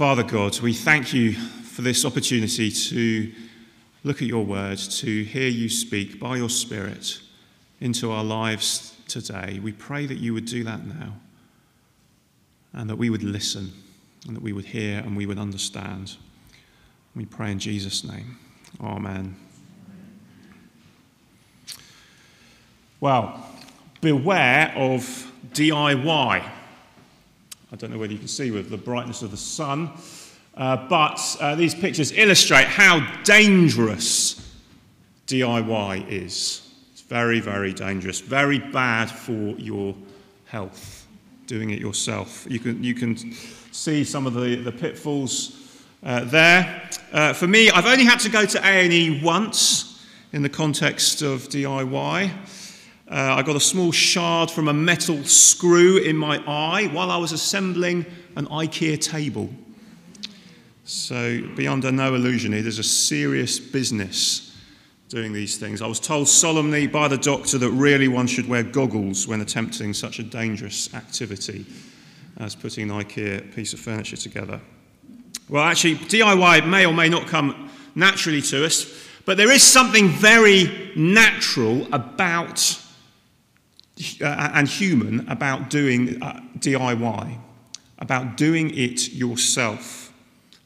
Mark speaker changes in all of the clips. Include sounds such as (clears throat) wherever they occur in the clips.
Speaker 1: Father God, we thank you for this opportunity to look at your word, to hear you speak by your Spirit into our lives today. We pray that you would do that now and that we would listen and that we would hear and we would understand. We pray in Jesus' name. Amen. Well, beware of DIY. I don't know whether you can see with the brightness of the sun, uh, but uh, these pictures illustrate how dangerous DIY is. It's very, very dangerous, very bad for your health, doing it yourself. You can, you can see some of the, the pitfalls uh, there. Uh, for me, I've only had to go to A&E once in the context of DIY. Uh, I got a small shard from a metal screw in my eye while I was assembling an IKEA table. So, be under no illusion here, there's a serious business doing these things. I was told solemnly by the doctor that really one should wear goggles when attempting such a dangerous activity as putting an IKEA piece of furniture together. Well, actually, DIY may or may not come naturally to us, but there is something very natural about uh, and human about doing uh, DIY, about doing it yourself.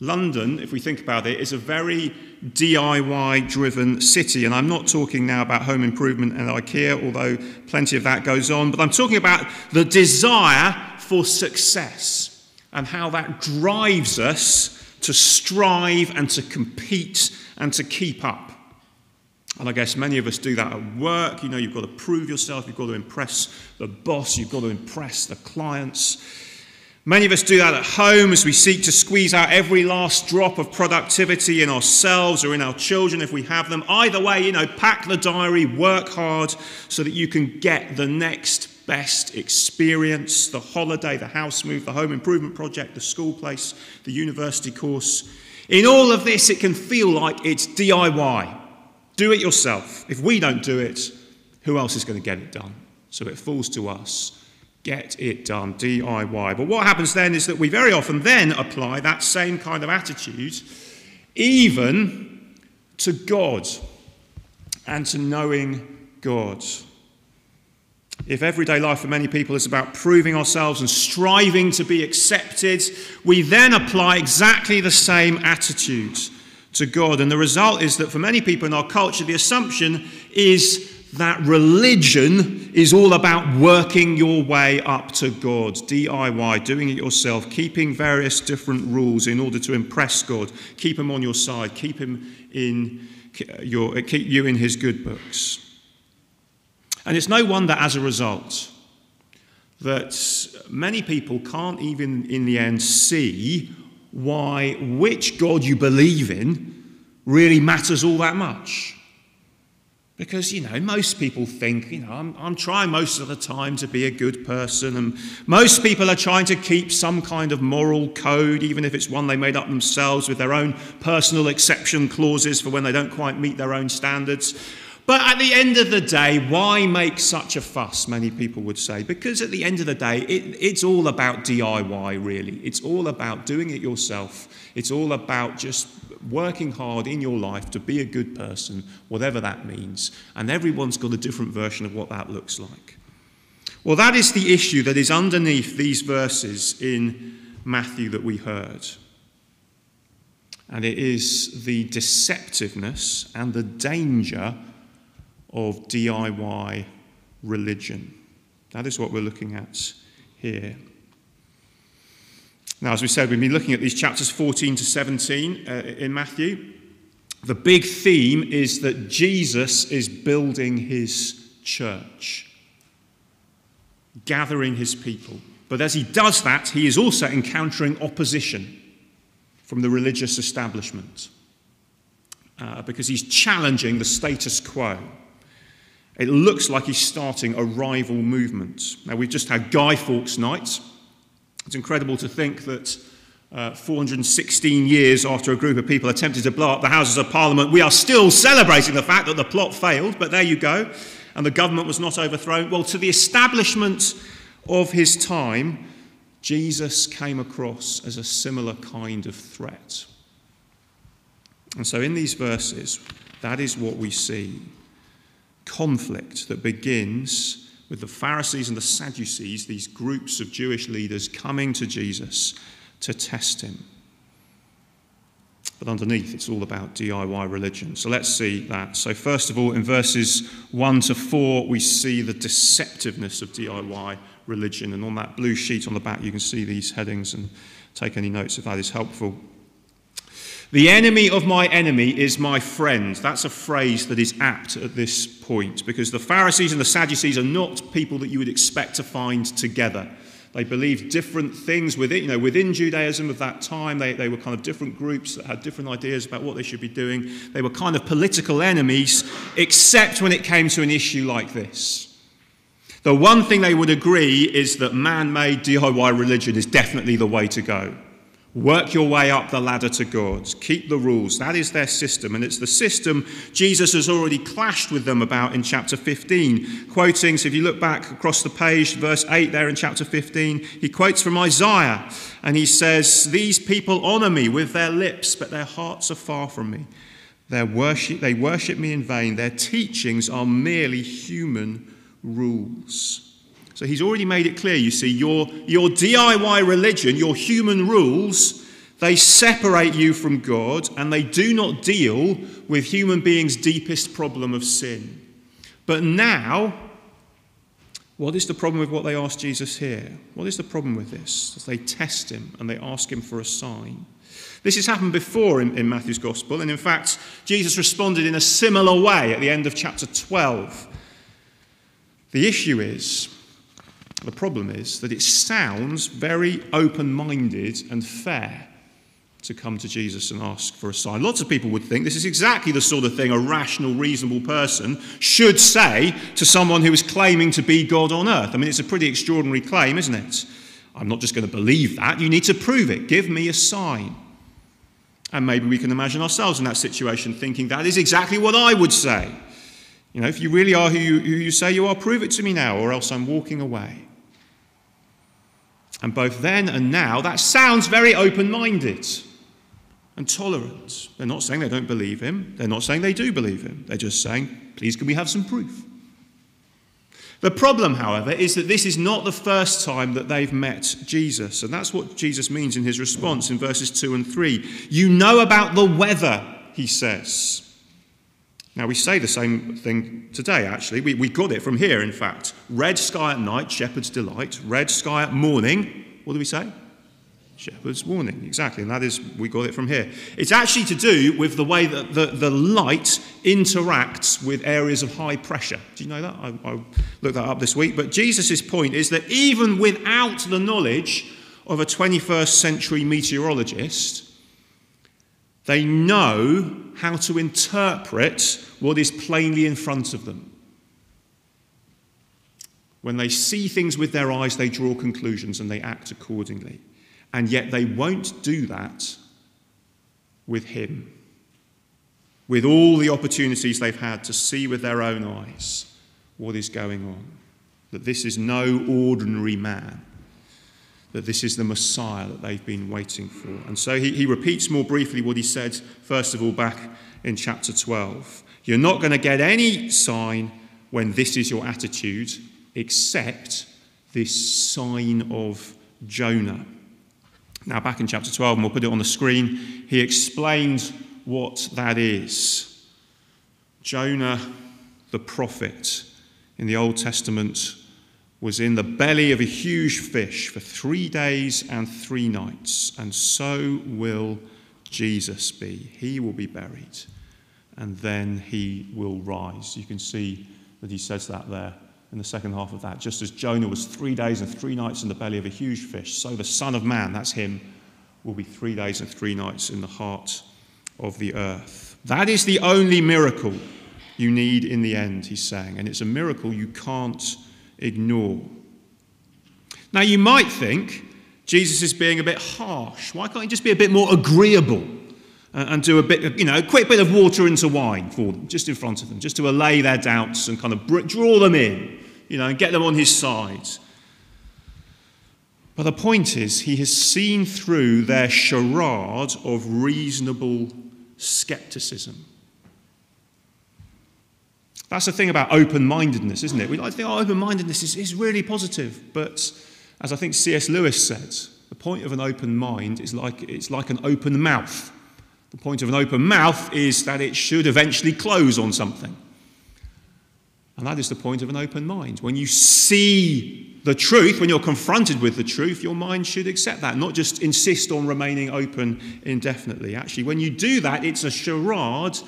Speaker 1: London, if we think about it, is a very DIY driven city. And I'm not talking now about home improvement and IKEA, although plenty of that goes on, but I'm talking about the desire for success and how that drives us to strive and to compete and to keep up. And I guess many of us do that at work. You know, you've got to prove yourself, you've got to impress the boss, you've got to impress the clients. Many of us do that at home as we seek to squeeze out every last drop of productivity in ourselves or in our children if we have them. Either way, you know, pack the diary, work hard so that you can get the next best experience the holiday, the house move, the home improvement project, the school place, the university course. In all of this, it can feel like it's DIY. Do it yourself. If we don't do it, who else is going to get it done? So it falls to us. Get it done, DIY. But what happens then is that we very often then apply that same kind of attitude even to God and to knowing God. If everyday life for many people is about proving ourselves and striving to be accepted, we then apply exactly the same attitude to God. And the result is that for many people in our culture, the assumption is that religion is all about working your way up to God, DIY, doing it yourself, keeping various different rules in order to impress God, keep him on your side, keep him in your, keep you in his good books. And it's no wonder as a result that many people can't even in the end see why which God you believe in really matters all that much. Because, you know, most people think, you know, I'm, I'm, trying most of the time to be a good person, and most people are trying to keep some kind of moral code, even if it's one they made up themselves with their own personal exception clauses for when they don't quite meet their own standards. But at the end of the day, why make such a fuss, many people would say? Because at the end of the day, it, it's all about DIY, really. It's all about doing it yourself. It's all about just working hard in your life to be a good person, whatever that means. And everyone's got a different version of what that looks like. Well, that is the issue that is underneath these verses in Matthew that we heard. And it is the deceptiveness and the danger of DIY religion. That is what we're looking at here. Now, as we said, we've been looking at these chapters 14 to 17 uh, in Matthew. The big theme is that Jesus is building his church, gathering his people. But as he does that, he is also encountering opposition from the religious establishment uh, because he's challenging the status quo. It looks like he's starting a rival movement. Now, we've just had Guy Fawkes Night. It's incredible to think that uh, 416 years after a group of people attempted to blow up the Houses of Parliament, we are still celebrating the fact that the plot failed, but there you go, and the government was not overthrown. Well, to the establishment of his time, Jesus came across as a similar kind of threat. And so in these verses, that is what we see conflict that begins with the Pharisees and the Sadducees, these groups of Jewish leaders coming to Jesus to test him. But underneath, it's all about DIY religion. So let's see that. So, first of all, in verses 1 to 4, we see the deceptiveness of DIY religion. And on that blue sheet on the back, you can see these headings and take any notes if that is helpful. The enemy of my enemy is my friend. That's a phrase that is apt at this point because the Pharisees and the Sadducees are not people that you would expect to find together. They believed different things within, you know, within Judaism of that time. They, they were kind of different groups that had different ideas about what they should be doing. They were kind of political enemies, except when it came to an issue like this. The one thing they would agree is that man made DIY religion is definitely the way to go. Work your way up the ladder to God. Keep the rules. That is their system. And it's the system Jesus has already clashed with them about in chapter 15. Quoting, so if you look back across the page, verse 8 there in chapter 15, he quotes from Isaiah and he says, These people honor me with their lips, but their hearts are far from me. Their worship, they worship me in vain. Their teachings are merely human rules. So he's already made it clear, you see, your, your DIY religion, your human rules, they separate you from God and they do not deal with human beings' deepest problem of sin. But now, what is the problem with what they ask Jesus here? What is the problem with this? They test him and they ask him for a sign. This has happened before in, in Matthew's Gospel, and in fact, Jesus responded in a similar way at the end of chapter 12. The issue is, the problem is that it sounds very open minded and fair to come to Jesus and ask for a sign. Lots of people would think this is exactly the sort of thing a rational, reasonable person should say to someone who is claiming to be God on earth. I mean, it's a pretty extraordinary claim, isn't it? I'm not just going to believe that. You need to prove it. Give me a sign. And maybe we can imagine ourselves in that situation thinking that is exactly what I would say. You know, if you really are who you, who you say you are, prove it to me now, or else I'm walking away. And both then and now, that sounds very open minded and tolerant. They're not saying they don't believe him, they're not saying they do believe him. They're just saying, please, can we have some proof? The problem, however, is that this is not the first time that they've met Jesus. And that's what Jesus means in his response in verses 2 and 3. You know about the weather, he says. Now, we say the same thing today, actually. We, we got it from here, in fact. Red sky at night, shepherd's delight. Red sky at morning, what do we say? Shepherd's warning, exactly. And that is, we got it from here. It's actually to do with the way that the, the light interacts with areas of high pressure. Do you know that? I, I looked that up this week. But Jesus' point is that even without the knowledge of a 21st century meteorologist, they know how to interpret what is plainly in front of them. When they see things with their eyes, they draw conclusions and they act accordingly. And yet they won't do that with Him. With all the opportunities they've had to see with their own eyes what is going on. That this is no ordinary man that this is the Messiah that they've been waiting for. And so he, he repeats more briefly what he said, first of all, back in chapter 12. You're not going to get any sign when this is your attitude, except this sign of Jonah. Now, back in chapter 12, and we'll put it on the screen, he explains what that is. Jonah, the prophet in the Old Testament, was in the belly of a huge fish for three days and three nights, and so will Jesus be. He will be buried, and then he will rise. You can see that he says that there in the second half of that. Just as Jonah was three days and three nights in the belly of a huge fish, so the Son of Man, that's him, will be three days and three nights in the heart of the earth. That is the only miracle you need in the end, he's saying. And it's a miracle you can't ignore. Now, you might think Jesus is being a bit harsh. Why can't he just be a bit more agreeable and do a bit, you know, a quick bit of water into wine for them, just in front of them, just to allay their doubts and kind of draw them in, you know, and get them on his side? But the point is, he has seen through their charade of reasonable skepticism. That's the thing about open mindedness, isn't it? We like to think oh, open mindedness is, is really positive, but as I think C.S. Lewis said, the point of an open mind is like it's like an open mouth. The point of an open mouth is that it should eventually close on something. And that is the point of an open mind. When you see the truth, when you're confronted with the truth, your mind should accept that, not just insist on remaining open indefinitely. Actually, when you do that, it's a charade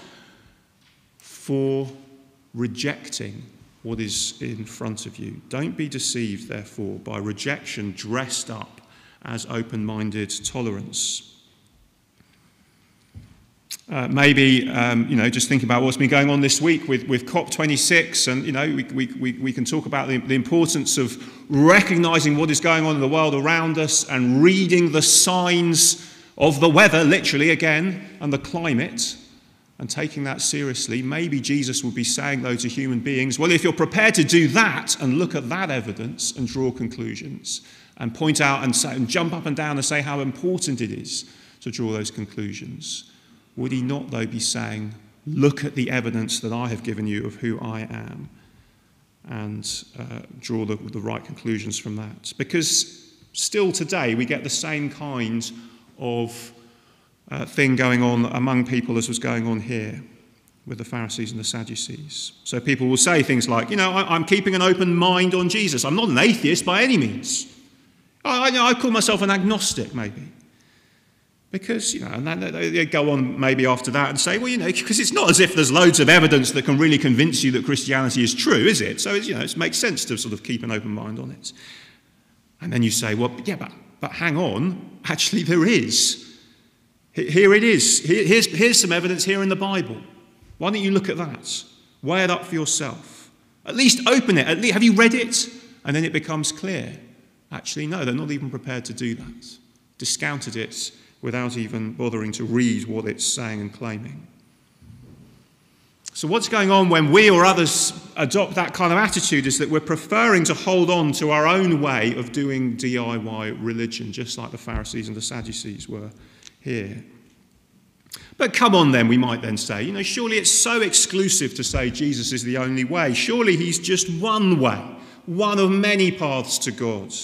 Speaker 1: for rejecting what is in front of you. Don't be deceived, therefore, by rejection dressed up as open minded tolerance. Uh, maybe, um, you know, just think about what's been going on this week with, with COP26, and, you know, we, we, we, we can talk about the, the importance of recognizing what is going on in the world around us and reading the signs of the weather, literally again, and the climate, and taking that seriously. Maybe Jesus would be saying, though, to human beings, well, if you're prepared to do that and look at that evidence and draw conclusions, and point out and, say, and jump up and down and say how important it is to draw those conclusions would he not, though, be saying, Look at the evidence that I have given you of who I am, and uh, draw the, the right conclusions from that? Because still today we get the same kind of uh, thing going on among people as was going on here with the Pharisees and the Sadducees. So people will say things like, you know, I, am keeping an open mind on Jesus. I'm not an atheist by any means. I, I, I call myself an agnostic, maybe. Because, you know, and then they go on maybe after that and say, well, you know, because it's not as if there's loads of evidence that can really convince you that Christianity is true, is it? So, you know, it makes sense to sort of keep an open mind on it. And then you say, well, yeah, but, but hang on, actually there is. Here it is. Here's, here's some evidence here in the Bible. Why don't you look at that? Weigh it up for yourself. At least open it. Least, have you read it? And then it becomes clear. Actually, no, they're not even prepared to do that. Discounted it without even bothering to read what it's saying and claiming. So, what's going on when we or others adopt that kind of attitude is that we're preferring to hold on to our own way of doing DIY religion, just like the Pharisees and the Sadducees were here. But come on, then, we might then say, you know, surely it's so exclusive to say Jesus is the only way. Surely he's just one way, one of many paths to God.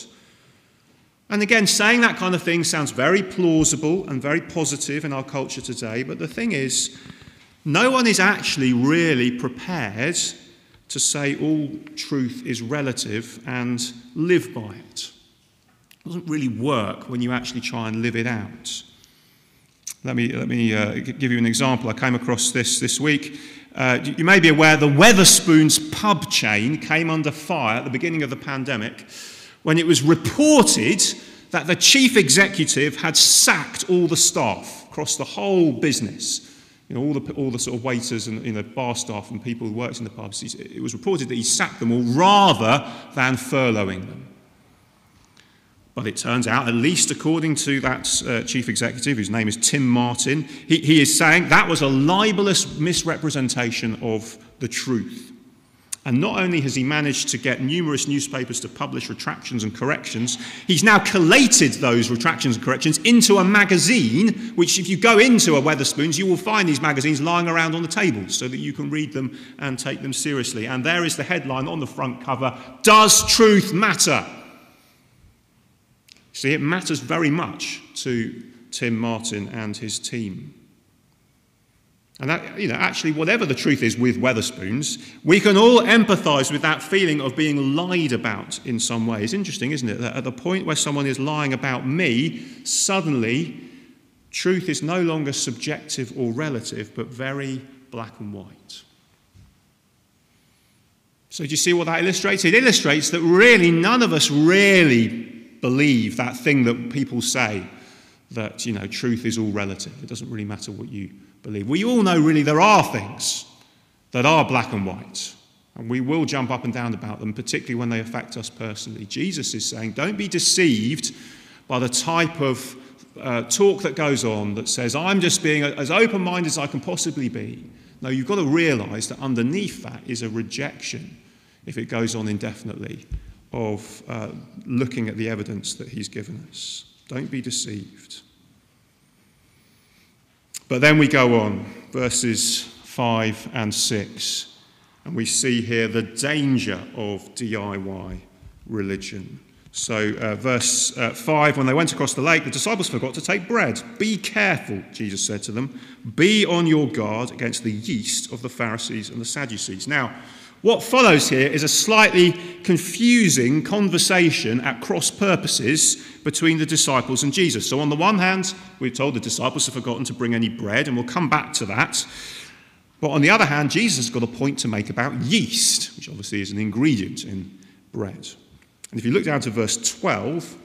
Speaker 1: And again, saying that kind of thing sounds very plausible and very positive in our culture today, but the thing is, no one is actually really prepared to say all truth is relative and live by it. It doesn't really work when you actually try and live it out. Let me, let me uh, give you an example. I came across this this week. Uh, you may be aware the Wetherspoons pub chain came under fire at the beginning of the pandemic when it was reported that the chief executive had sacked all the staff across the whole business. You know, all the, all the sort of waiters and you know, bar staff and people who worked in the pubs. It was reported that he sacked them all rather than furloughing them. But it turns out, at least according to that uh, chief executive, whose name is Tim Martin, he, he is saying that was a libelous misrepresentation of the truth. And not only has he managed to get numerous newspapers to publish retractions and corrections, he's now collated those retractions and corrections into a magazine, which, if you go into a Wetherspoons, you will find these magazines lying around on the tables so that you can read them and take them seriously. And there is the headline on the front cover Does Truth Matter? See, it matters very much to Tim Martin and his team. And that, you know, actually, whatever the truth is with Wetherspoons, we can all empathize with that feeling of being lied about in some way. It's interesting, isn't it? That at the point where someone is lying about me, suddenly truth is no longer subjective or relative, but very black and white. So, do you see what that illustrates? It illustrates that really none of us really believe that thing that people say that, you know, truth is all relative. It doesn't really matter what you believe. We all know really there are things that are black and white, and we will jump up and down about them, particularly when they affect us personally. Jesus is saying, don't be deceived by the type of uh, talk that goes on that says, I'm just being as open minded as I can possibly be. No, you've got to realize that underneath that is a rejection, if it goes on indefinitely, of uh, looking at the evidence that he's given us. Don't be deceived. But then we go on, verses 5 and 6, and we see here the danger of DIY religion. So, uh, verse uh, 5 when they went across the lake, the disciples forgot to take bread. Be careful, Jesus said to them. Be on your guard against the yeast of the Pharisees and the Sadducees. Now, what follows here is a slightly confusing conversation at cross purposes between the disciples and Jesus. So, on the one hand, we're told the disciples have forgotten to bring any bread, and we'll come back to that. But on the other hand, Jesus has got a point to make about yeast, which obviously is an ingredient in bread. And if you look down to verse 12,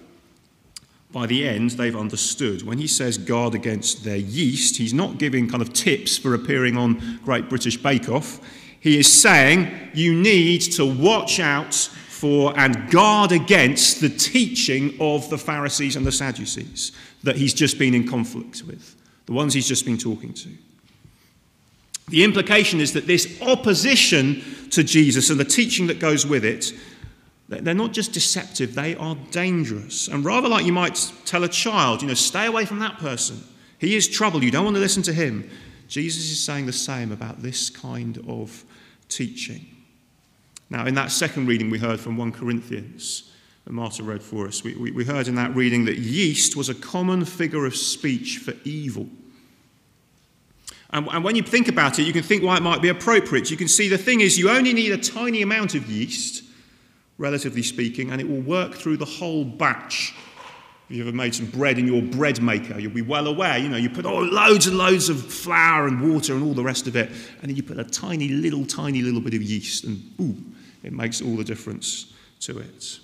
Speaker 1: by the end, they've understood. When he says guard against their yeast, he's not giving kind of tips for appearing on Great British Bake Off. He is saying you need to watch out for and guard against the teaching of the Pharisees and the Sadducees that he's just been in conflict with, the ones he's just been talking to. The implication is that this opposition to Jesus and the teaching that goes with it they're not just deceptive, they are dangerous. And rather like you might tell a child, you know, stay away from that person. He is trouble. You don't want to listen to him. Jesus is saying the same about this kind of teaching. Now, in that second reading, we heard from 1 Corinthians that Martha read for us. We, we, we heard in that reading that yeast was a common figure of speech for evil. And, and when you think about it, you can think why it might be appropriate. You can see the thing is, you only need a tiny amount of yeast relatively speaking, and it will work through the whole batch. If you've ever made some bread in your bread maker, you'll be well aware. You know, you put oh, loads and loads of flour and water and all the rest of it, and then you put a tiny little, tiny little bit of yeast, and ooh, it makes all the difference to it.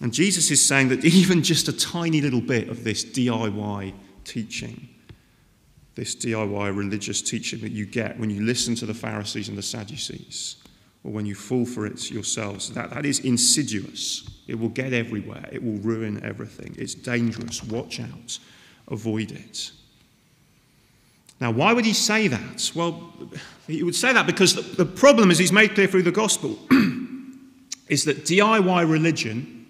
Speaker 1: And Jesus is saying that (laughs) even just a tiny little bit of this DIY teaching, this DIY religious teaching that you get when you listen to the Pharisees and the Sadducees, or when you fall for it yourselves. That, that is insidious. It will get everywhere, it will ruin everything. It's dangerous. Watch out, avoid it. Now, why would he say that? Well, he would say that because the, the problem, as he's made clear through the gospel, (clears throat) is that DIY religion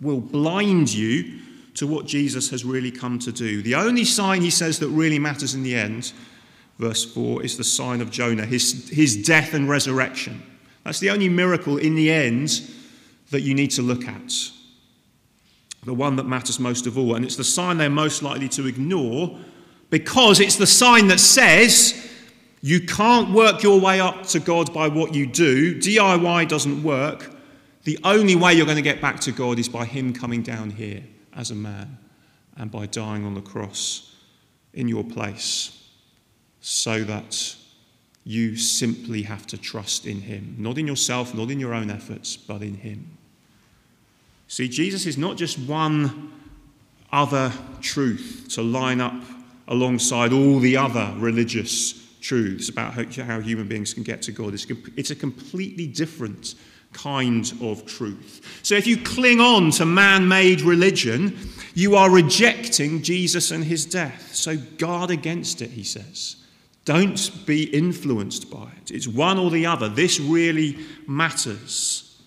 Speaker 1: will blind you to what Jesus has really come to do. The only sign, he says, that really matters in the end verse 4, is the sign of Jonah, his, his death and resurrection. That's the only miracle in the end that you need to look at. The one that matters most of all. And it's the sign they're most likely to ignore because it's the sign that says you can't work your way up to God by what you do. DIY doesn't work. The only way you're going to get back to God is by Him coming down here as a man and by dying on the cross in your place so that you simply have to trust in Him. Not in yourself, not in your own efforts, but in Him. See, Jesus is not just one other truth to line up alongside all the other religious truths about how, human beings can get to God. It's a completely different kind of truth. So if you cling on to man made religion, you are rejecting Jesus and his death. So guard against it, he says. Don't be influenced by it. It's one or the other. This really matters.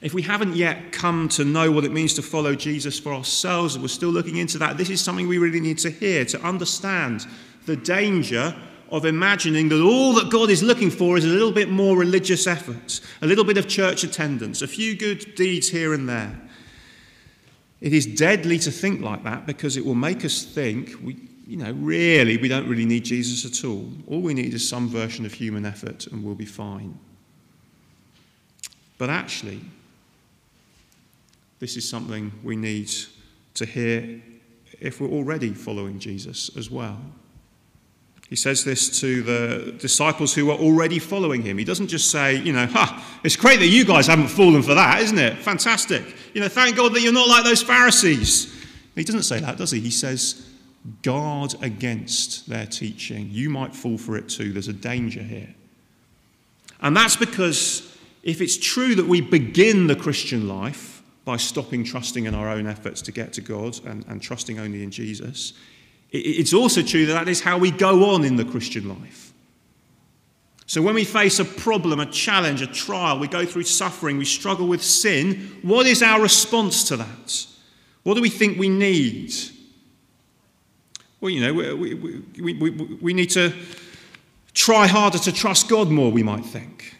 Speaker 1: If we haven't yet come to know what it means to follow Jesus for ourselves, and we're still looking into that, this is something we really need to hear to understand the danger of imagining that all that God is looking for is a little bit more religious effort, a little bit of church attendance, a few good deeds here and there. It is deadly to think like that because it will make us think we, you know, really, we don't really need Jesus at all. All we need is some version of human effort and we'll be fine. But actually, this is something we need to hear if we're already following Jesus as well. He says this to the disciples who are already following him. He doesn't just say, you know, ha, it's great that you guys haven't fallen for that, isn't it? Fantastic. You know, thank God that you're not like those Pharisees. He doesn't say that, does he? He says, Guard against their teaching. You might fall for it too. There's a danger here. And that's because if it's true that we begin the Christian life by stopping trusting in our own efforts to get to God and, and trusting only in Jesus, it's also true that that is how we go on in the Christian life. So when we face a problem, a challenge, a trial, we go through suffering, we struggle with sin, what is our response to that? What do we think we need? Well, you know, we, we, we, we, need to try harder to trust God more, we might think.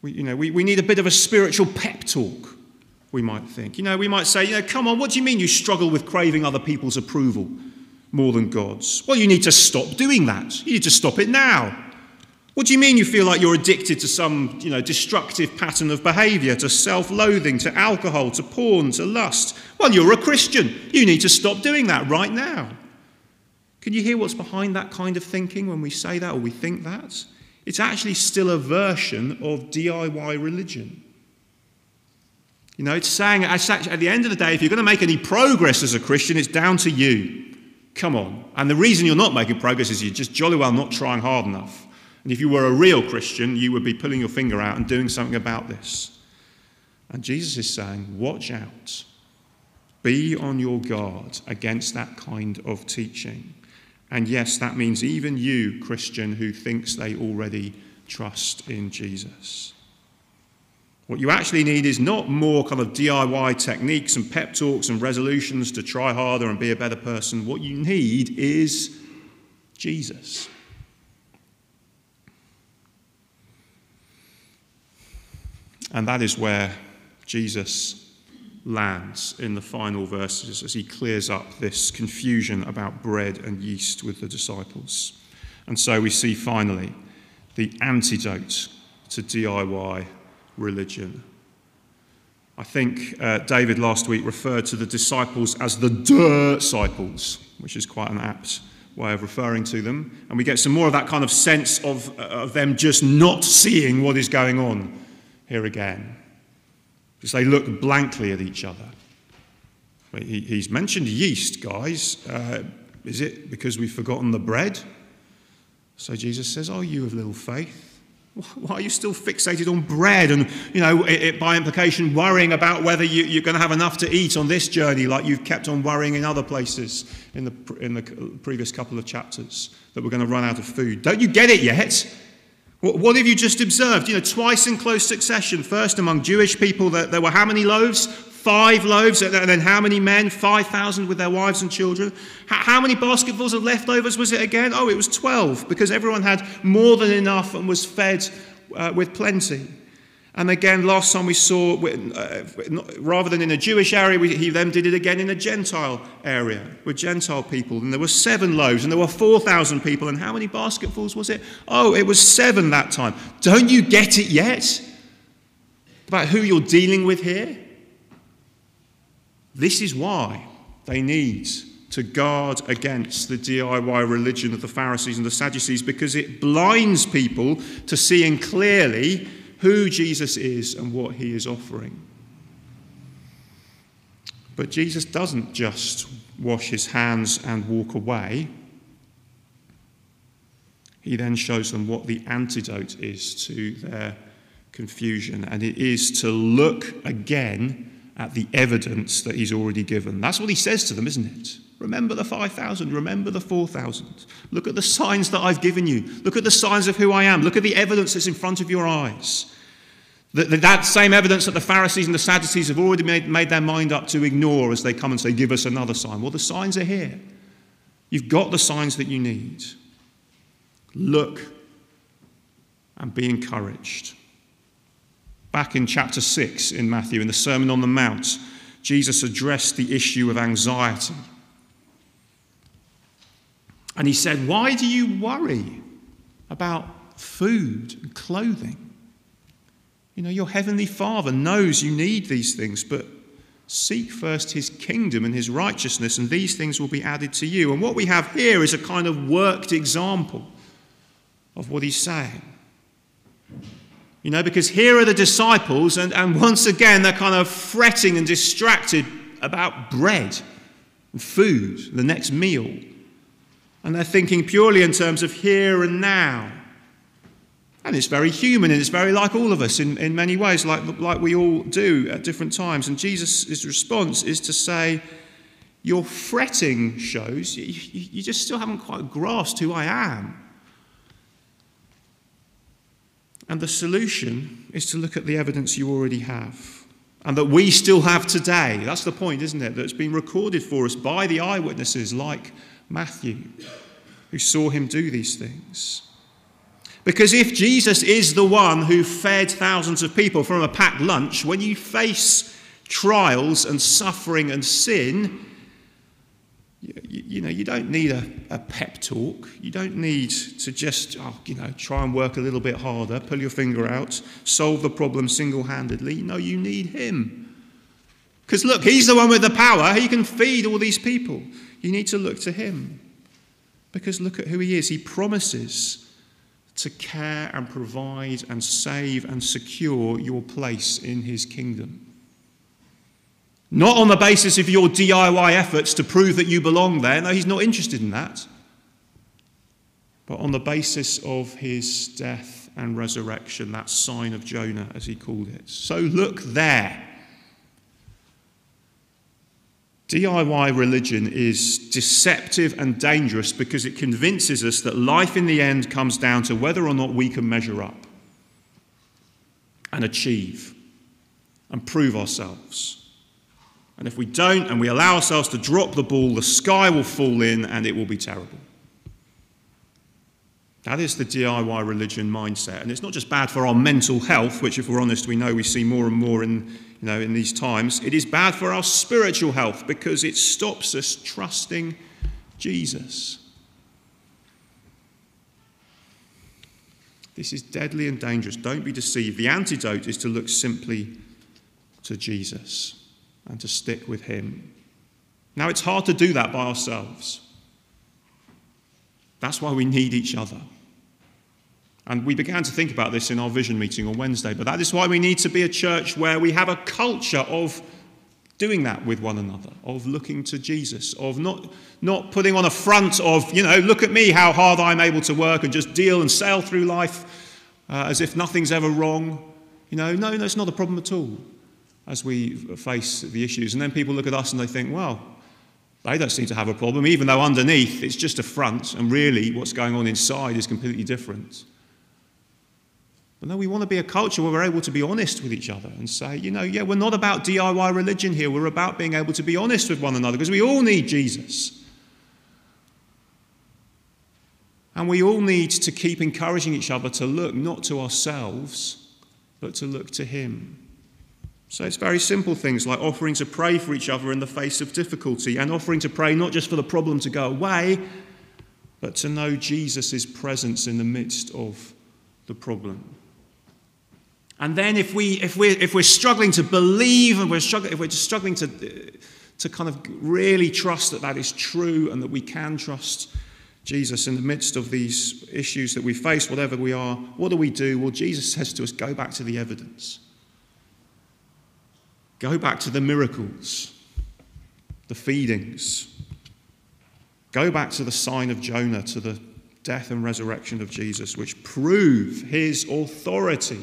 Speaker 1: We, you know, we, we need a bit of a spiritual pep talk, we might think. You know, we might say, you know, come on, what do you mean you struggle with craving other people's approval more than God's? Well, you need to stop doing that. You need to stop it now. What do you mean you feel like you're addicted to some, you know, destructive pattern of behavior, to self-loathing, to alcohol, to porn, to lust? Well, you're a Christian. You need to stop doing that right now. Can you hear what's behind that kind of thinking when we say that or we think that? It's actually still a version of DIY religion. You know, it's saying at the end of the day, if you're going to make any progress as a Christian, it's down to you. Come on. And the reason you're not making progress is you're just jolly well not trying hard enough. And if you were a real Christian, you would be pulling your finger out and doing something about this. And Jesus is saying, watch out. Be on your guard against that kind of teaching. And yes, that means even you, Christian, who thinks they already trust in Jesus. What you actually need is not more kind of DIY techniques and pep talks and resolutions to try harder and be a better person. What you need is Jesus. And that is where Jesus lands in the final verses as he clears up this confusion about bread and yeast with the disciples. And so we see finally the antidote to DIY religion. I think uh, David last week referred to the disciples as the disciples, which is quite an apt way of referring to them. And we get some more of that kind of sense of, uh, of them just not seeing what is going on here again. Because they look blankly at each other. He, he's mentioned yeast, guys. Uh, is it because we've forgotten the bread? So Jesus says, Oh, you of little faith. Why are you still fixated on bread and, you know, it, it, by implication, worrying about whether you, you're going to have enough to eat on this journey like you've kept on worrying in other places in the, in the previous couple of chapters that we're going to run out of food? Don't you get it yet? What have you just observed? You know, twice in close succession. First, among Jewish people, there were how many loaves? Five loaves. And then how many men? 5,000 with their wives and children. How many basketfuls of leftovers was it again? Oh, it was 12, because everyone had more than enough and was fed uh, with plenty. And again, last time we saw, uh, rather than in a Jewish area, he then did it again in a Gentile area with Gentile people. And there were seven loaves, and there were 4,000 people. And how many basketfuls was it? Oh, it was seven that time. Don't you get it yet? About who you're dealing with here? This is why they need to guard against the DIY religion of the Pharisees and the Sadducees, because it blinds people to seeing clearly who Jesus is and what he is offering. But Jesus doesn't just wash his hands and walk away. He then shows them what the antidote is to their confusion, and it is to look again at the evidence that he's already given. That's what he says to them, isn't it? Remember the 5,000. Remember the 4,000. Look at the signs that I've given you. Look at the signs of who I am. Look at the evidence that's in front of your eyes. That, same evidence that the Pharisees and the Sadducees have already made, made their mind up to ignore as they come and say, Give us another sign. Well, the signs are here. You've got the signs that you need. Look and be encouraged. Back in chapter 6 in Matthew, in the Sermon on the Mount, Jesus addressed the issue of anxiety. And he said, Why do you worry about food and clothing? You know, your heavenly Father knows you need these things, but seek first his kingdom and his righteousness, and these things will be added to you. And what we have here is a kind of worked example of what he's saying. You know, because here are the disciples, and, and once again, they're kind of fretting and distracted about bread and food, the next meal. And they're thinking purely in terms of here and now. And it's very human and it's very like all of us in, in many ways, like, like we all do at different times. And Jesus' response is to say, Your fretting shows you, you just still haven't quite grasped who I am. And the solution is to look at the evidence you already have and that we still have today. That's the point, isn't it? That's been recorded for us by the eyewitnesses like Matthew, who saw him do these things. Because if Jesus is the one who fed thousands of people from a packed lunch, when you face trials and suffering and sin, you, you, know, you don't need a, a, pep talk. You don't need to just, oh, you know, try and work a little bit harder, pull your finger out, solve the problem single handedly. No, you need Him. Because look, He's the one with the power. He can feed all these people. You need to look to Him. Because look at who He is. He promises to care and provide and save and secure your place in His kingdom. Not on the basis of your DIY efforts to prove that you belong there. No, he's not interested in that. But on the basis of his death and resurrection, that sign of Jonah, as he called it. So look there. DIY religion is deceptive and dangerous because it convinces us that life in the end comes down to whether or not we can measure up and achieve and prove ourselves. And if we don't and we allow ourselves to drop the ball, the sky will fall in and it will be terrible. That is the DIY religion mindset. And it's not just bad for our mental health, which, if we're honest, we know we see more and more in, you know, in these times. It is bad for our spiritual health because it stops us trusting Jesus. This is deadly and dangerous. Don't be deceived. The antidote is to look simply to Jesus and to stick with Him. Now, it's hard to do that by ourselves. That's why we need each other. And we began to think about this in our vision meeting on Wednesday, but that is why we need to be a church where we have a culture of doing that with one another, of looking to Jesus, of not, not putting on a front of, you know, look at me, how hard I'm able to work and just deal and sail through life uh, as if nothing's ever wrong. You know, no, that's not a problem at all as we face the issues. And then people look at us and they think, well, they don't seem to have a problem, even though underneath it's just a front, and really what's going on inside is completely different. But no, we want to be a culture where we're able to be honest with each other and say, you know, yeah, we're not about DIY religion here. We're about being able to be honest with one another because we all need Jesus. And we all need to keep encouraging each other to look not to ourselves, but to look to Him. So it's very simple things like offering to pray for each other in the face of difficulty and offering to pray not just for the problem to go away, but to know Jesus' presence in the midst of the problem. And then if, we, if, we're, if we're struggling to believe and we're struggling, if we're just struggling to, to kind of really trust that that is true and that we can trust Jesus in the midst of these issues that we face, whatever we are, what do we do? Well, Jesus says to us, go back to the evidence. Go back to the miracles, the feedings. Go back to the sign of Jonah, to the death and resurrection of Jesus, which prove his authority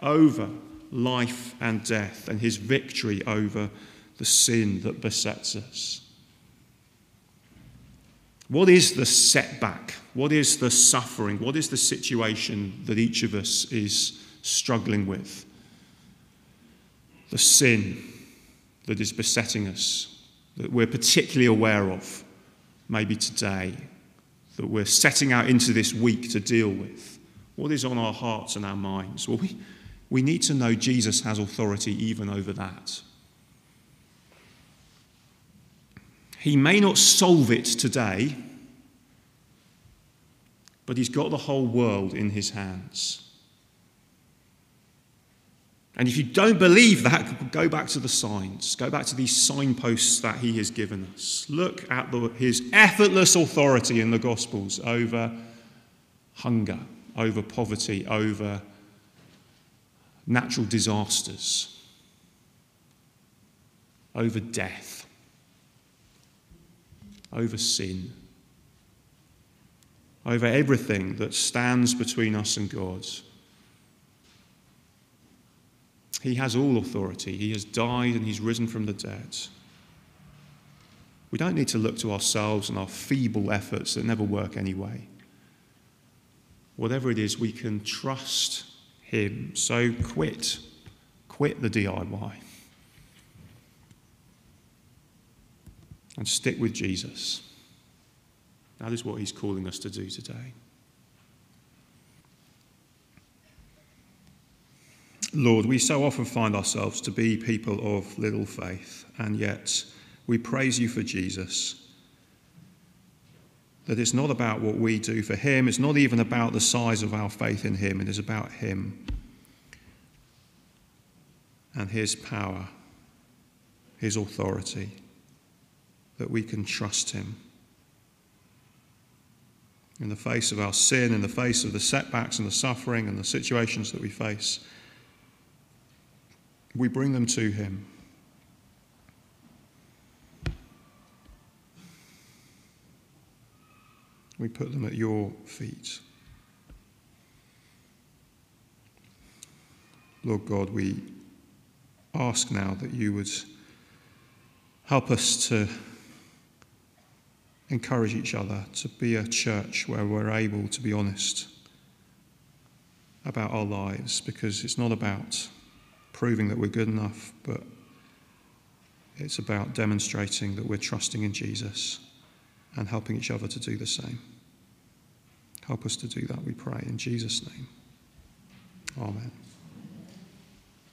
Speaker 1: over life and death and his victory over the sin that besets us. What is the setback? What is the suffering? What is the situation that each of us is struggling with? The sin that is besetting us, that we're particularly aware of, maybe today, that we're setting out into this week to deal with? What is on our hearts and our minds? Well, we, we need to know Jesus has authority even over that. He may not solve it today, but he's got the whole world in his hands. And if you don't believe that, go back to the signs. Go back to these signposts that he has given us. Look at the, his effortless authority in the Gospels over hunger, over poverty, over natural disasters, over death, over sin, over everything that stands between us and God. He has all authority. He has died and he's risen from the dead. We don't need to look to ourselves and our feeble efforts that never work anyway. Whatever it is, we can trust Him. So quit. Quit the DIY. And stick with Jesus. That is what He's calling us to do today. Lord, we so often find ourselves to be people of little faith, and yet we praise you for Jesus. That it's not about what we do for him, it's not even about the size of our faith in him, it is about him and his power, his authority, that we can trust him. In the face of our sin, in the face of the setbacks and the suffering and the situations that we face, we bring them to Him. We put them at your feet. Lord God, we ask now that you would help us to encourage each other to be a church where we're able to be honest about our lives because it's not about proving that we're good enough, but it's about demonstrating that we're trusting in Jesus and helping each other to do the same. Help us to do that, we pray, in Jesus' name. Amen.